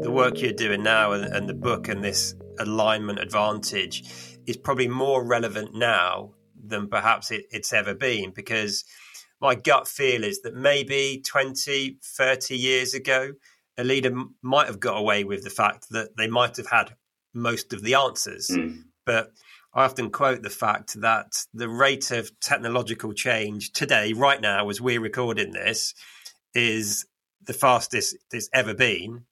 the work you're doing now and, and the book and this alignment advantage is probably more relevant now than perhaps it, it's ever been because my gut feel is that maybe 20, 30 years ago, a leader might have got away with the fact that they might have had most of the answers. Mm. But I often quote the fact that the rate of technological change today, right now, as we're recording this, is the fastest it's ever been.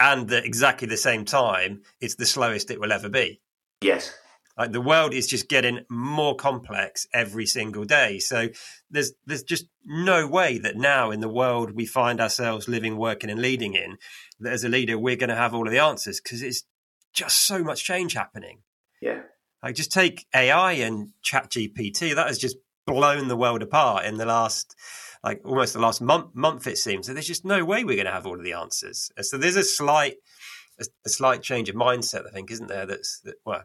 And at exactly the same time, it's the slowest it will ever be. Yes. Like the world is just getting more complex every single day. So there's there's just no way that now in the world we find ourselves living, working, and leading in that as a leader we're going to have all of the answers because it's just so much change happening. Yeah. Like just take AI and Chat GPT. That has just blown the world apart in the last like almost the last month month it seems. So there's just no way we're going to have all of the answers. So there's a slight a, a slight change of mindset, I think, isn't there? That's that well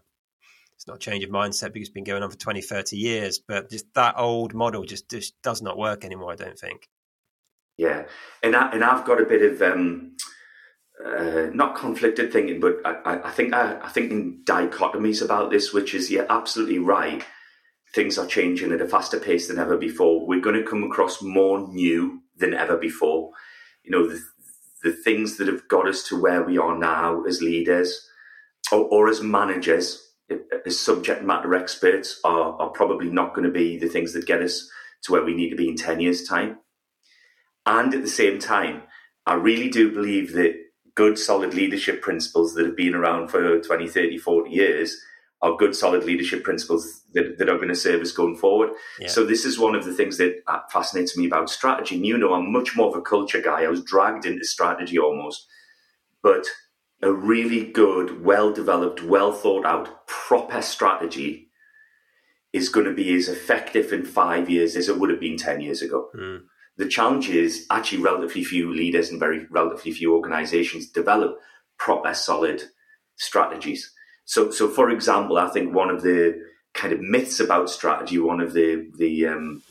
it's not a change of mindset because it's been going on for 20, 30 years, but just that old model just, just does not work anymore, I don't think. Yeah. And, I, and I've got a bit of, um, uh, not conflicted thinking, but I, I think I, I think in dichotomies about this, which is you're absolutely right. Things are changing at a faster pace than ever before. We're going to come across more new than ever before. You know, the, the things that have got us to where we are now as leaders or, or as managers as subject matter experts are, are probably not going to be the things that get us to where we need to be in 10 years' time. And at the same time, I really do believe that good, solid leadership principles that have been around for 20, 30, 40 years are good, solid leadership principles that, that are going to serve us going forward. Yeah. So, this is one of the things that fascinates me about strategy. And you know, I'm much more of a culture guy. I was dragged into strategy almost. But a really good, well developed, well thought out, proper strategy is going to be as effective in five years as it would have been 10 years ago. Mm. The challenge is actually relatively few leaders and very relatively few organizations develop proper, solid strategies. So, so for example, I think one of the kind of myths about strategy, one of the, the, um,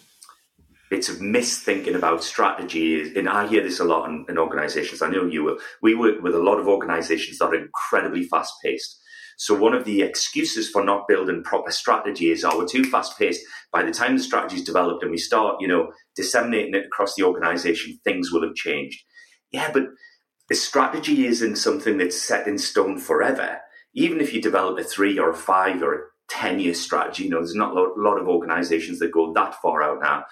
bits of misthinking about strategy is, and I hear this a lot in, in organizations. I know you will. We work with a lot of organizations that are incredibly fast paced. So one of the excuses for not building proper strategy is, oh, we're too fast paced. By the time the strategy is developed and we start, you know, disseminating it across the organization, things will have changed. Yeah, but the strategy isn't something that's set in stone forever. Even if you develop a three or a five or a 10 year strategy, you know, there's not a lot of organizations that go that far out now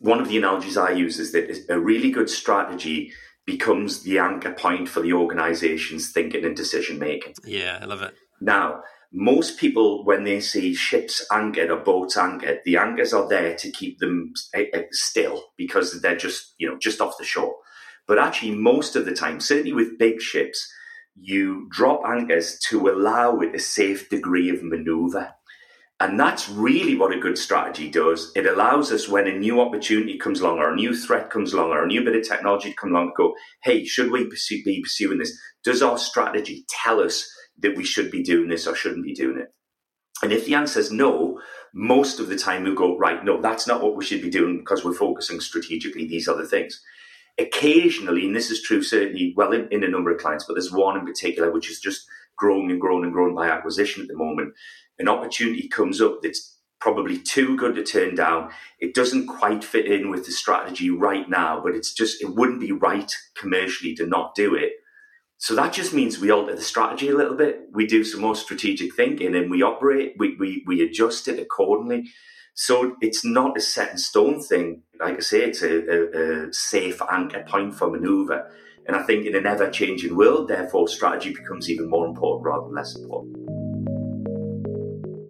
one of the analogies I use is that a really good strategy becomes the anchor point for the organization's thinking and decision making. Yeah, I love it. Now, most people, when they see ships anchored or boats anchored, the anchors are there to keep them eh, eh, still because they're just, you know, just off the shore. But actually, most of the time, certainly with big ships, you drop anchors to allow it a safe degree of maneuver. And that's really what a good strategy does. It allows us when a new opportunity comes along or a new threat comes along or a new bit of technology comes along, to go, hey, should we be pursuing this? Does our strategy tell us that we should be doing this or shouldn't be doing it? And if the answer is no, most of the time we'll go, right, no, that's not what we should be doing because we're focusing strategically these other things. Occasionally, and this is true certainly, well, in, in a number of clients, but there's one in particular which is just growing and growing and growing by acquisition at the moment an opportunity comes up that's probably too good to turn down. It doesn't quite fit in with the strategy right now, but it's just, it wouldn't be right commercially to not do it. So that just means we alter the strategy a little bit. We do some more strategic thinking and we operate, we, we, we adjust it accordingly. So it's not a set in stone thing. Like I say, it's a, a, a safe anchor point for maneuver. And I think in an ever changing world, therefore, strategy becomes even more important rather than less important.